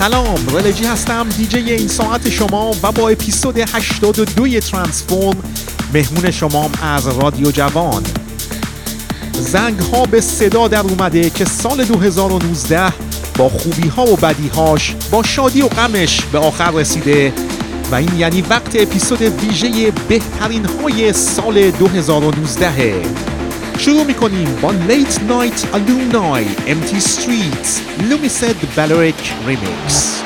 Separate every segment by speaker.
Speaker 1: سلام رلجی هستم دیجی این ساعت شما و با اپیزود 82 ترانسفورم مهمون شمام از رادیو جوان. زنگ ها به صدا در اومده که سال 2019 با خوبی ها و بدی هاش با شادی و غمش به آخر رسیده و این یعنی وقت اپیزود ویژه بهترین های سال 2019 شروع میکنیم با لیت نایت الومنای امتی ستریت لومیسد بلوریک ریمیکس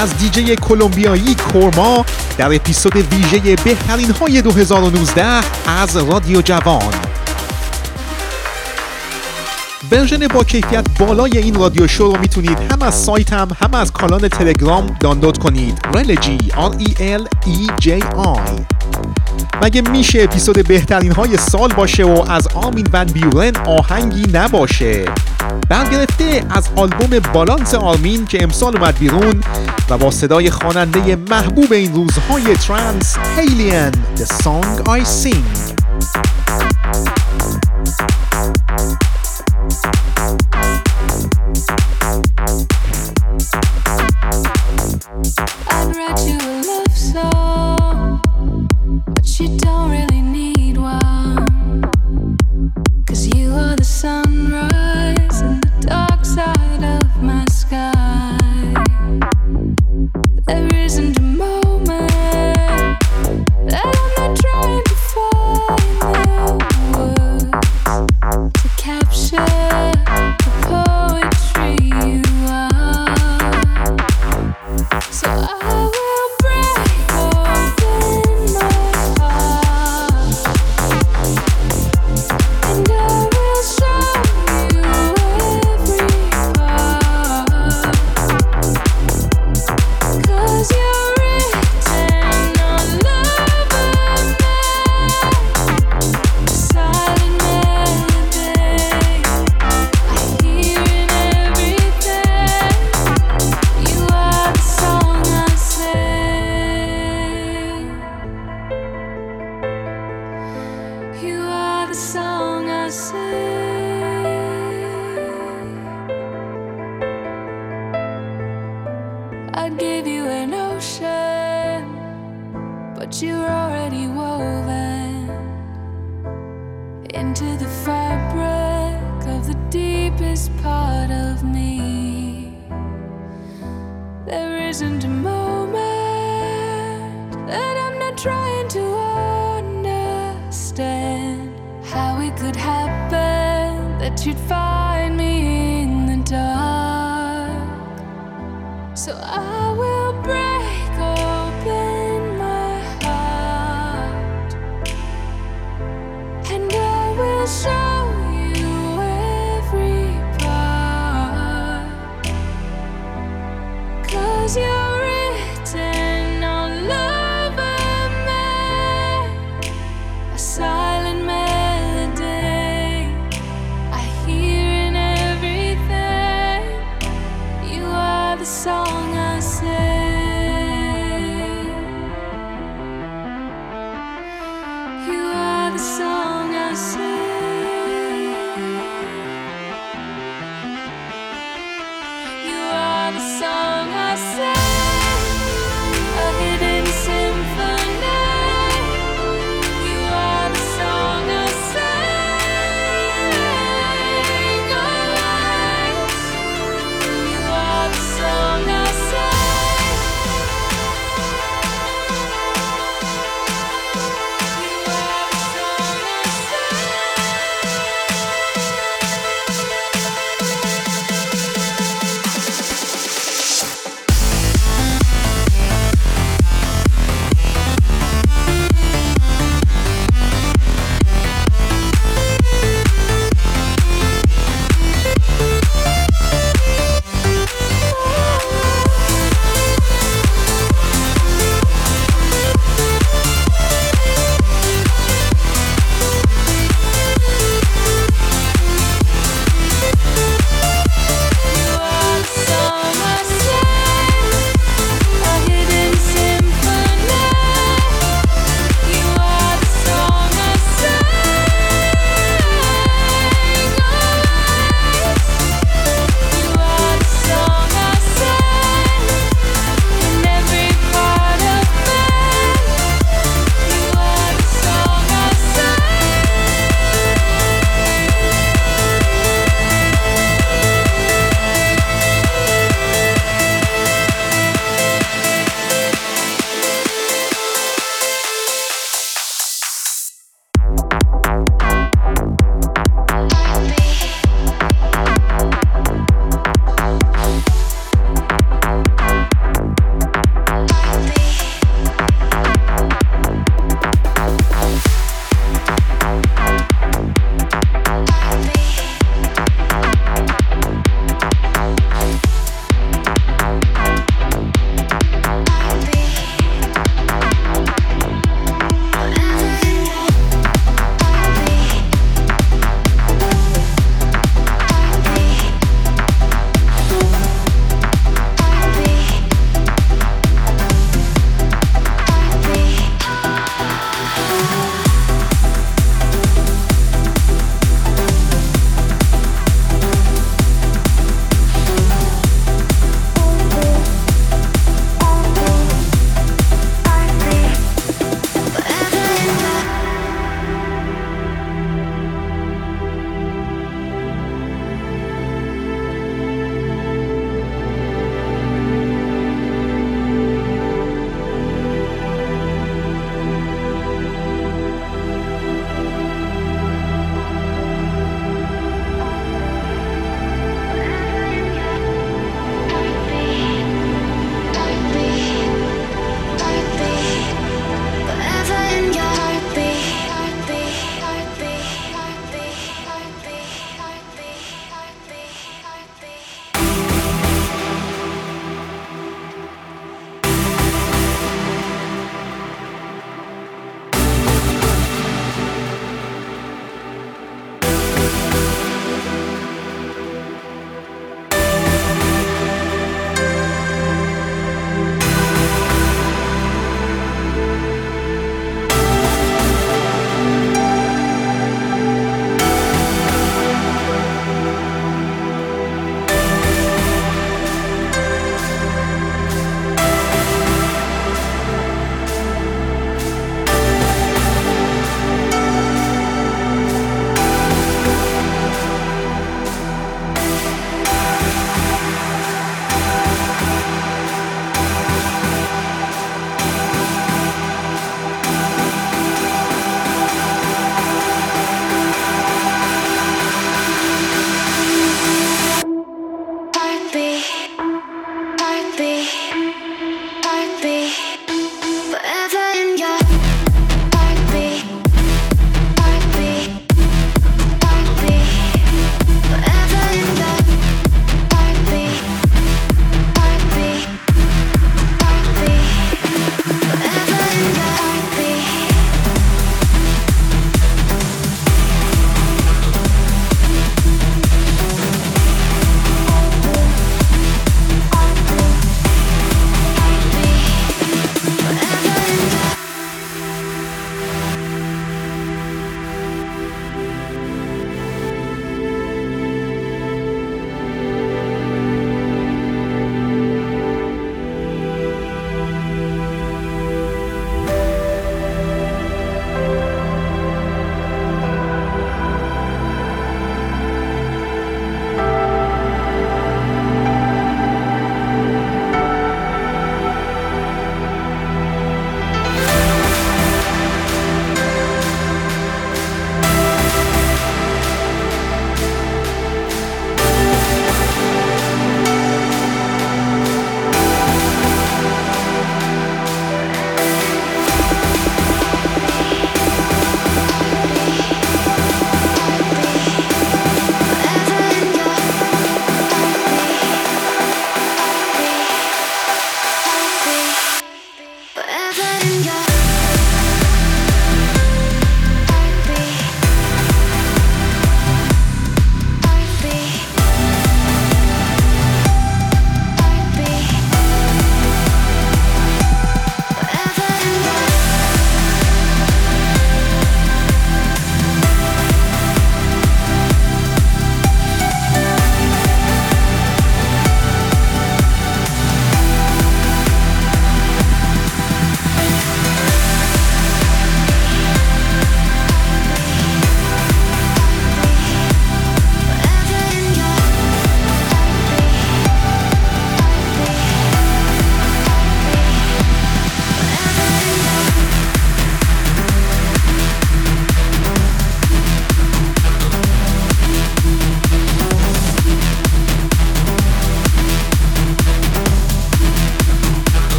Speaker 2: از دیجی کلمبیایی کورما در اپیزود ویژه بهترین های 2019 از رادیو جوان. ورژن با کیفیت بالای این رادیو شو رو می‌تونید هم از سایتم هم از کانال تلگرام دانلود کنید. رلجی R E L E J I. مگه میشه اپیزود بهترین های سال باشه و از آمین ون بیورن آهنگی نباشه؟ برگرفته از آلبوم بالانس آرمین که امسال اومد بیرون و با صدای خواننده محبوب این روزهای ترانس هیلین The Song I Sing.
Speaker 3: Into the fabric.
Speaker 2: of the deepest part of me. There isn't a moment that I'm not trying to understand how it could happen that you'd find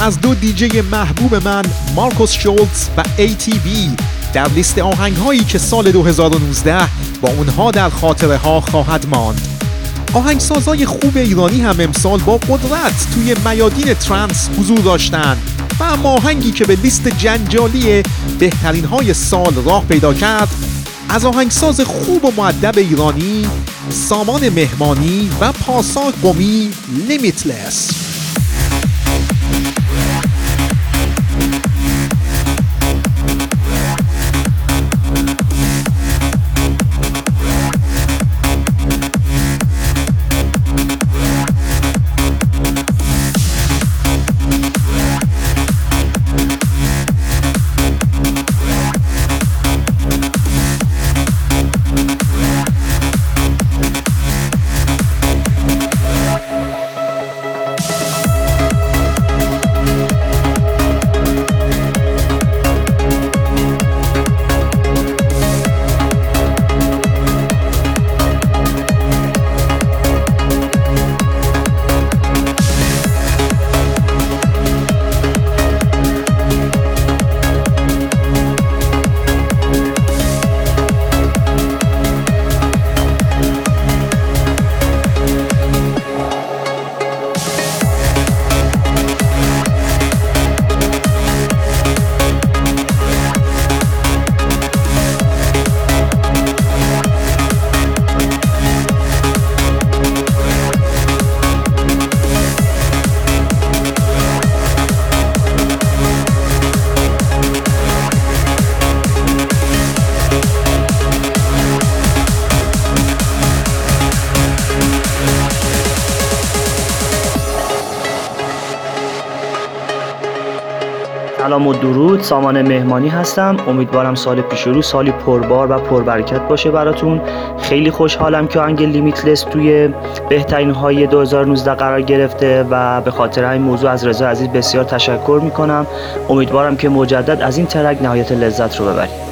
Speaker 4: از دو دیجی محبوب من مارکوس شولتز و ATV در لیست آهنگ هایی که سال 2019 با اونها در خاطره ها خواهد ماند. آهنگسازای خوب ایرانی هم امسال با قدرت توی میادین ترانس حضور داشتند و اما آهنگی که به لیست جنجالی بهترین های سال راه پیدا کرد از آهنگساز خوب و معدب ایرانی سامان مهمانی و پاسا قمی لیمیتلس
Speaker 5: سامان مهمانی هستم. امیدوارم سال پیش رو سالی پربار و پربرکت باشه براتون. خیلی خوشحالم که آهنگ لیمیتلس توی بهترین های 2019 قرار گرفته و به خاطر این موضوع از رضا عزیز بسیار تشکر می‌کنم. امیدوارم که مجدد از این ترک نهایت لذت رو ببرید.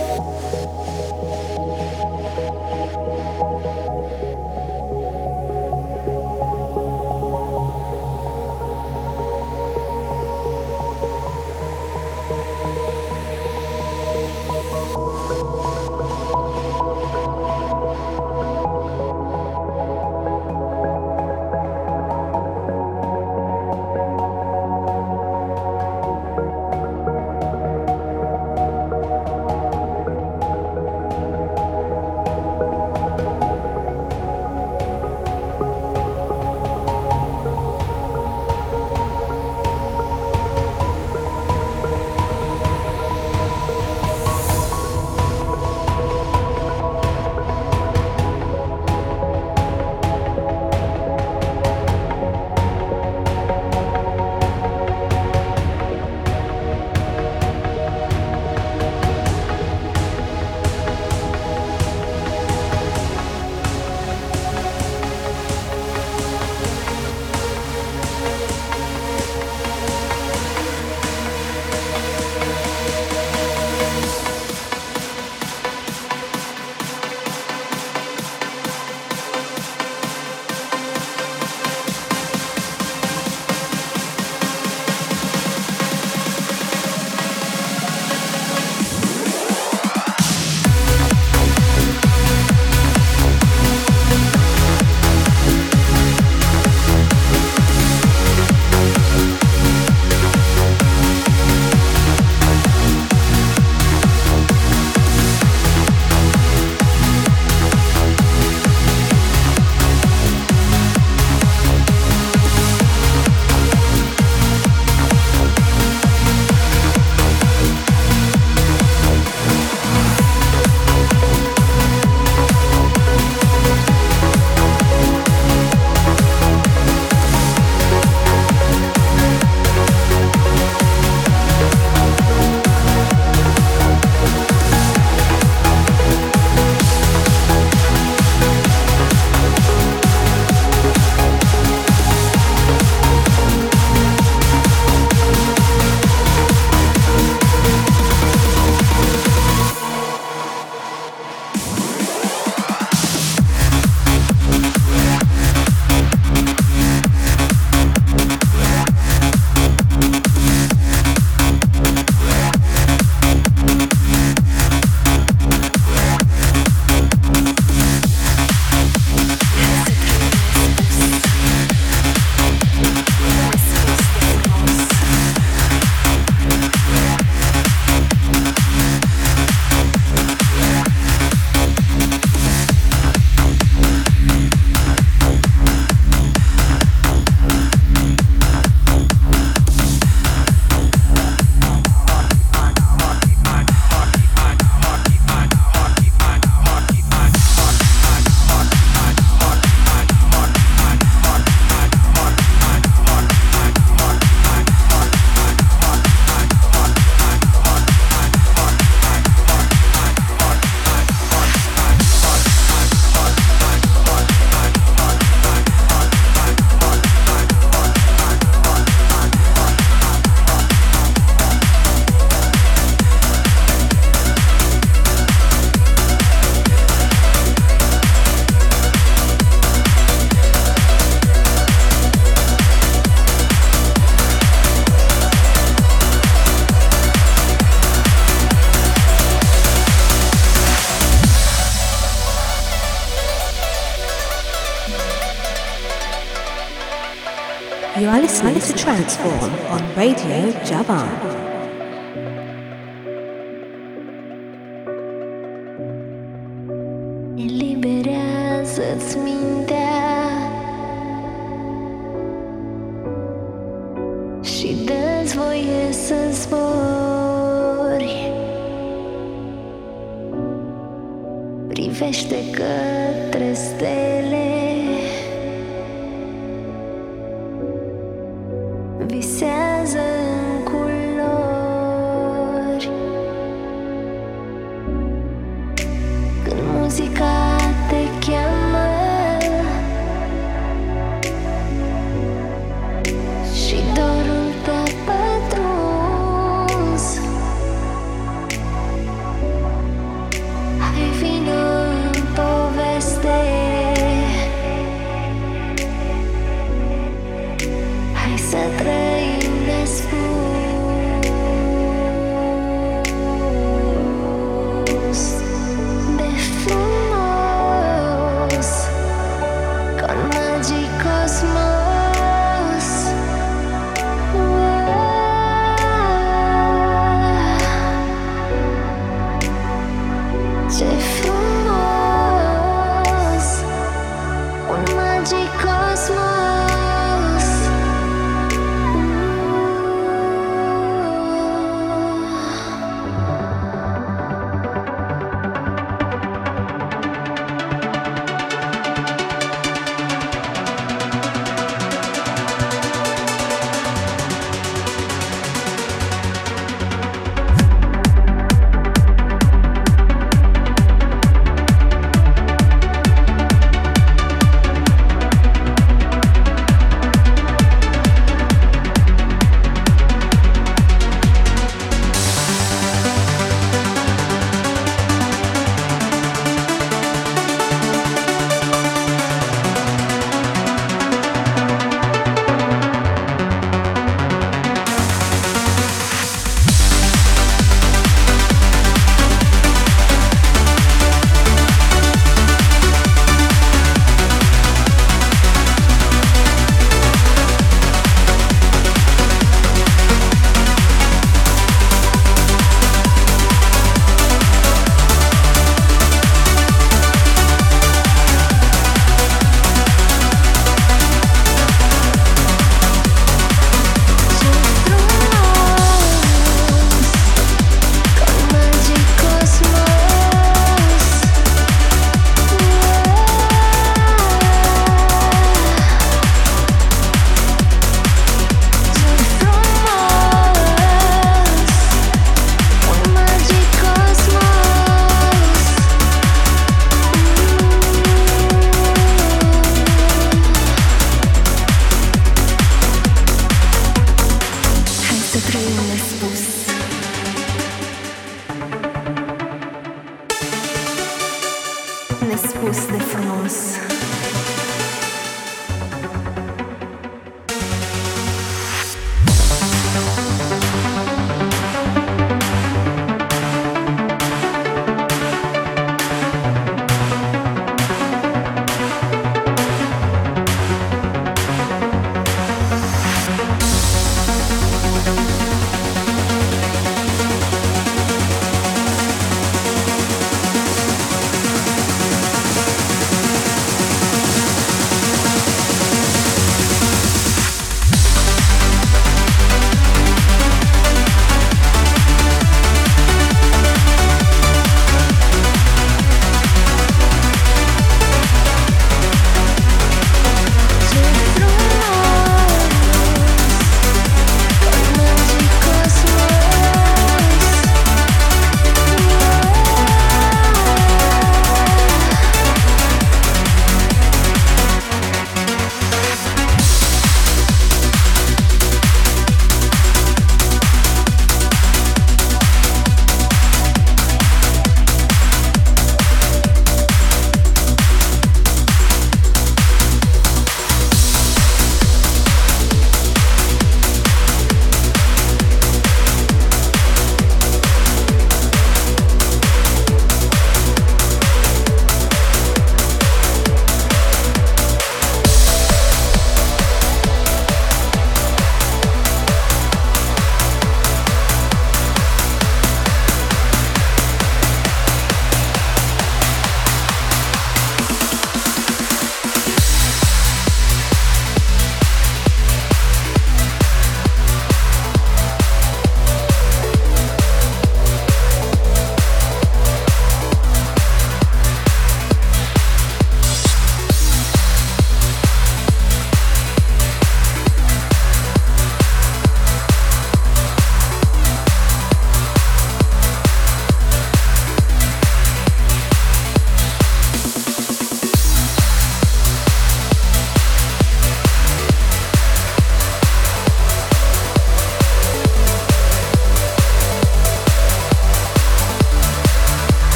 Speaker 1: kasihkan.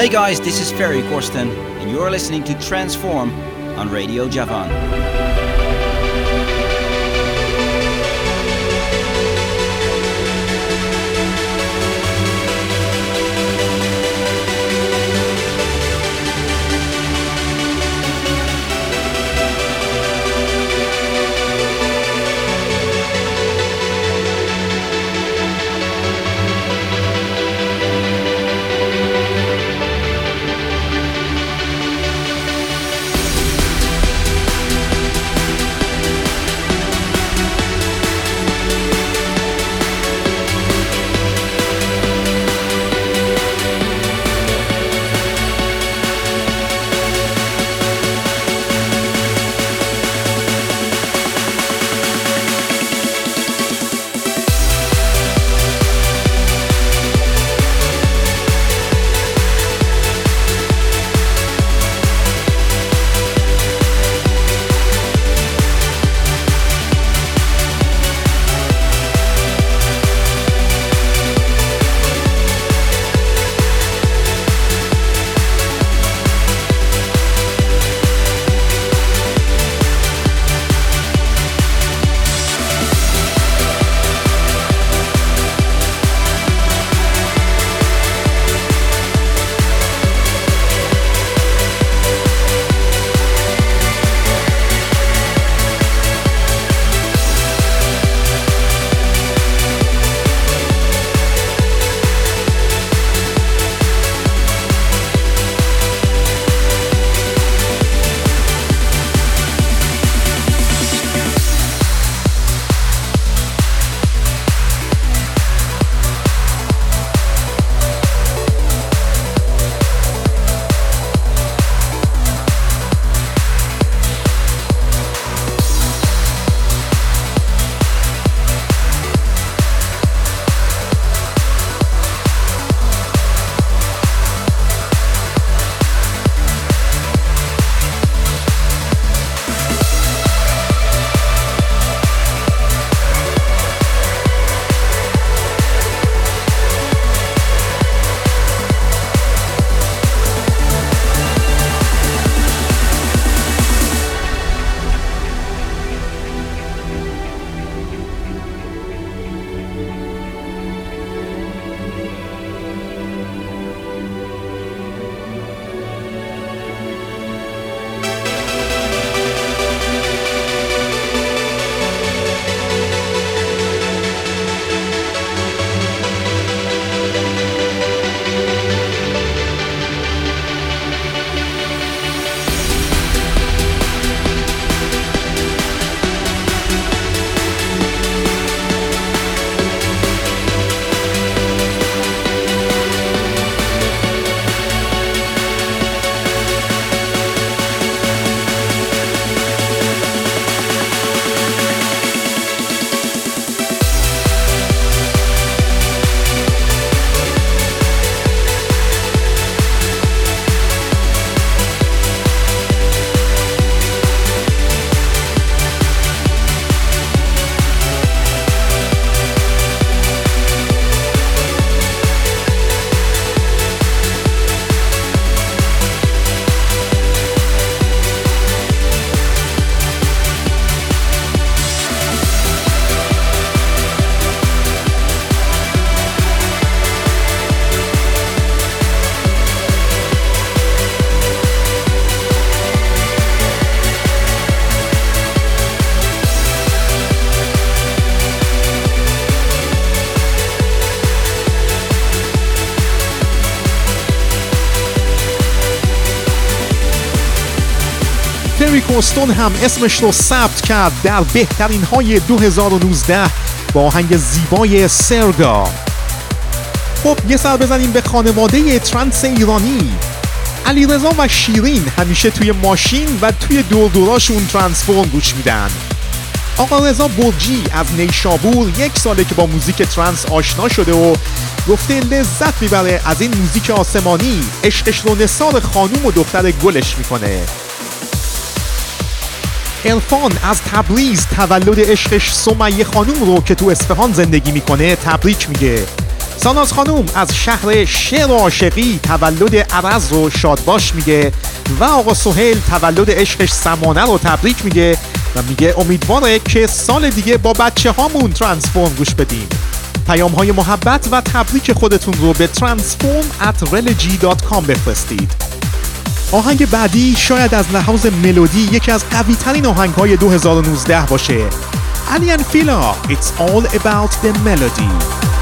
Speaker 6: Hey guys, this is Ferry Corsten, and you're listening to Transform on Radio Javan.
Speaker 4: تری کوستون هم اسمش رو ثبت کرد در بهترین های 2019 با آهنگ زیبای سرگا. خب یه سر بزنیم به خانواده trance ایرانی. علیرضا و شیرین همیشه توی ماشین و توی دور دوراشون TranceForm گوش میدن. آقا رضا برجی از نیشابور یک ساله که با موزیک trance آشنا شده و گفته لذت می‌بره از این موزیک آسمانی. عشقش رو نثار خانوم و دختر گلش می‌کنه. ارفان از تبریز تولد عشقش سمیه خانوم رو که تو اصفهان زندگی می‌کنه تبریک میگه. ساناز خانوم از شهر شعر عاشقی تولد عرز رو شادباش میگه و آقا سهیل تولد عشقش سمانه رو تبریک میگه و میگه امیدواره که سال دیگه با بچه هامون ترانسفورم گوش بدیم. پیام های محبت و تبریک خودتون رو به transform at religi.com بفرستید. آهنگ بعدی شاید از لحاظ ملودی یکی از قوی ترین آهنگ های 2019 باشه. Alien Fila It's all about the melody.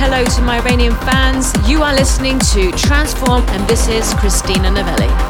Speaker 2: Hello to my Iranian fans. You are listening to Transform, and this is Christina Novelli.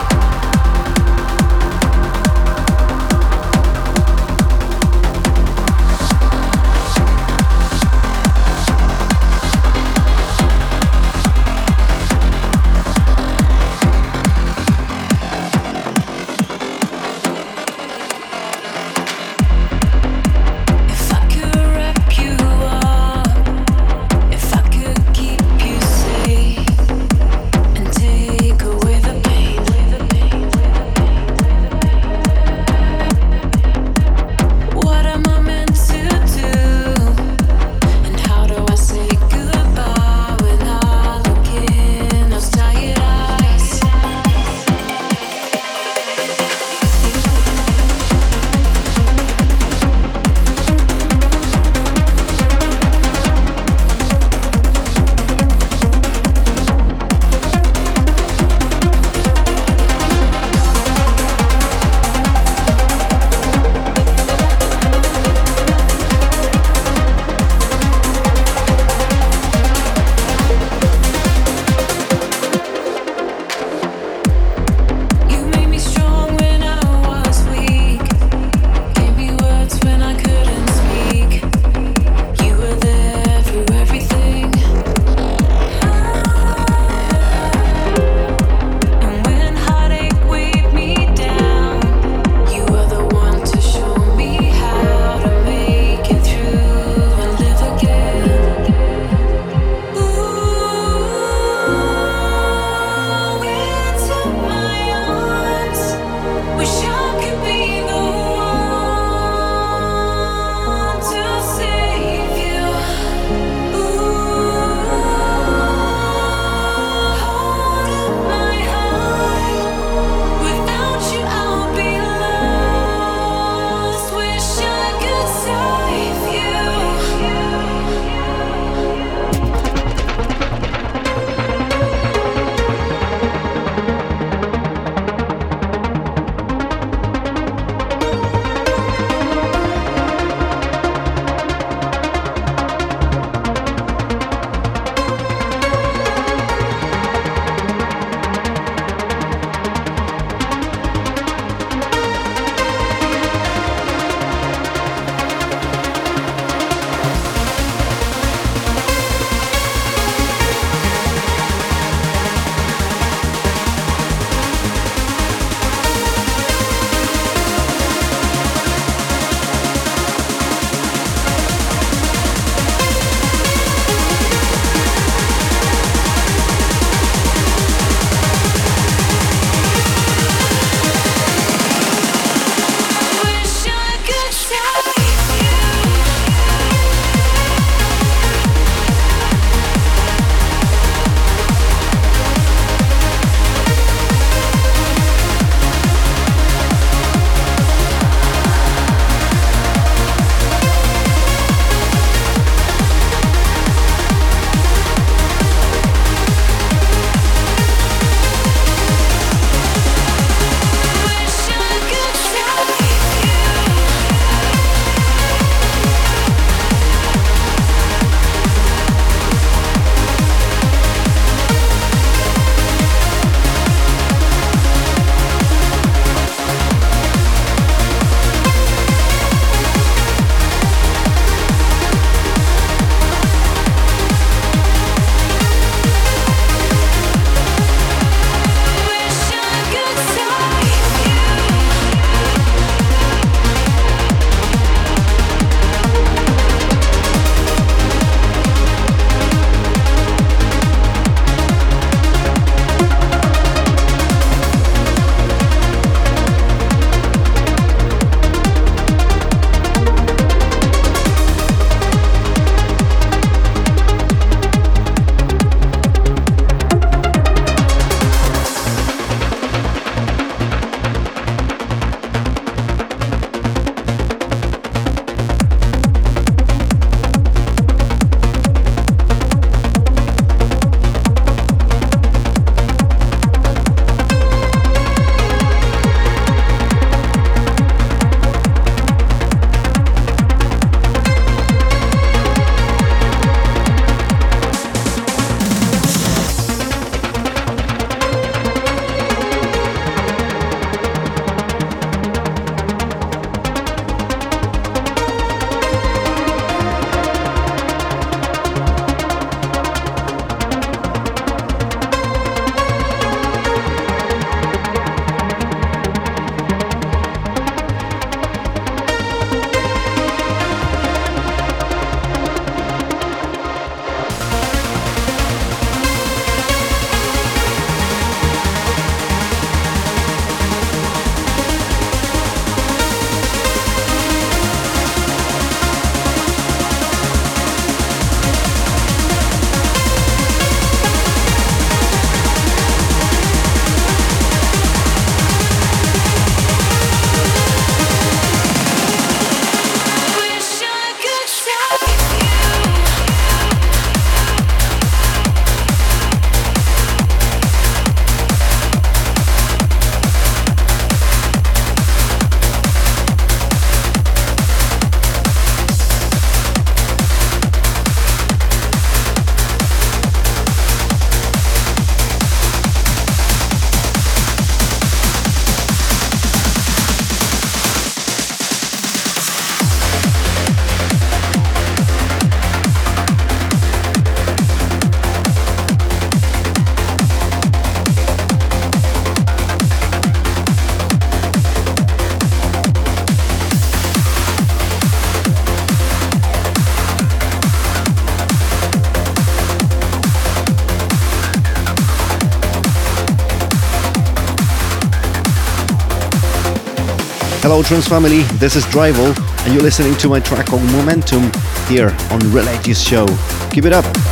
Speaker 7: Hello, Trans family. This is Drival, and you're listening to my track on Momentum here on Religious Show. Keep it up.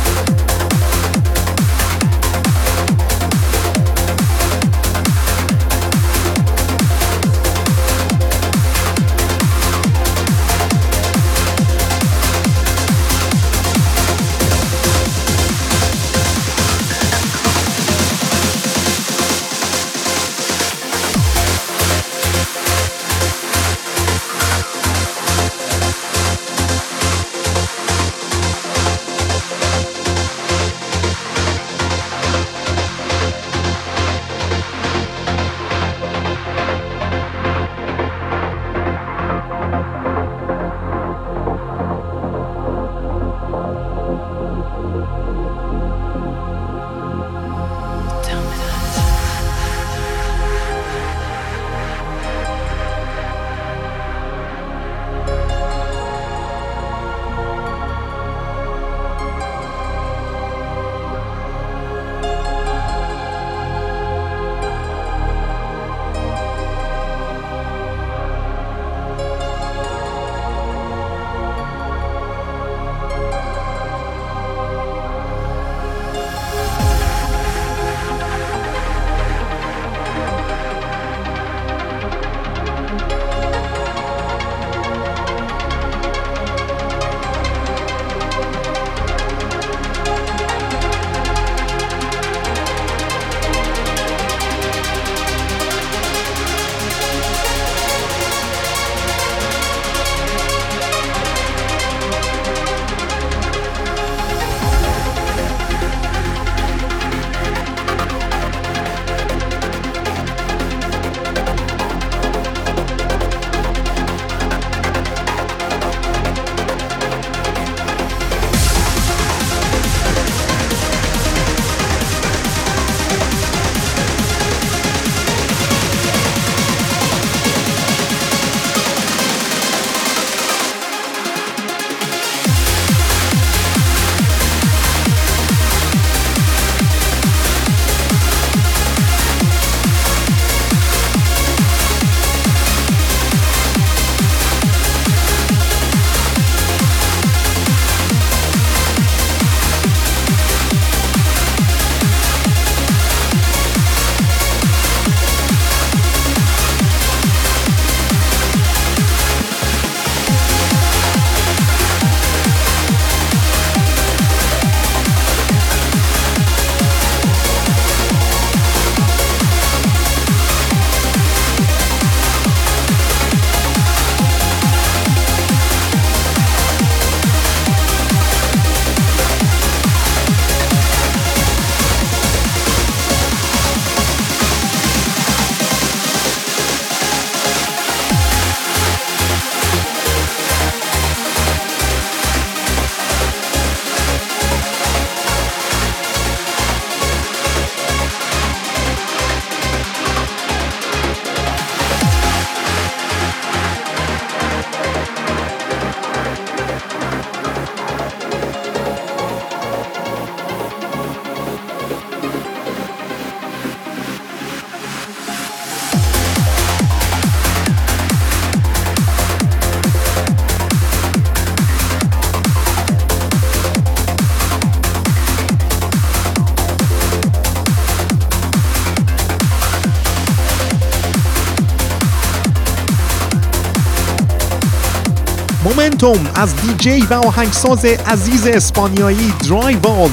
Speaker 4: Momentum از دیجی و آهنگساز عزیز اسپانیایی درایوال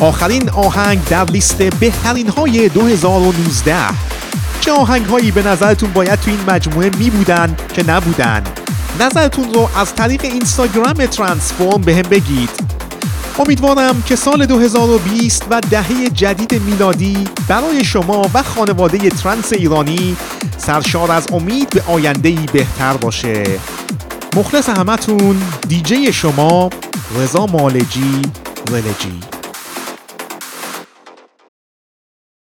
Speaker 4: آخرین آهنگ در لیست بهترین های 2019 چه آهنگ هایی به نظرتون باید تو این مجموعه می بودن که نبودن؟ نظرتون رو از طریق اینستاگرام TranceForm به هم بگید. امیدوارم که سال 2020 و دهه جدید میلادی برای شما و خانواده trance ایرانی سرشار از امید به آیندهی بهتر باشه. مخلص همتون دیجی شما رضا مالجی ولجی.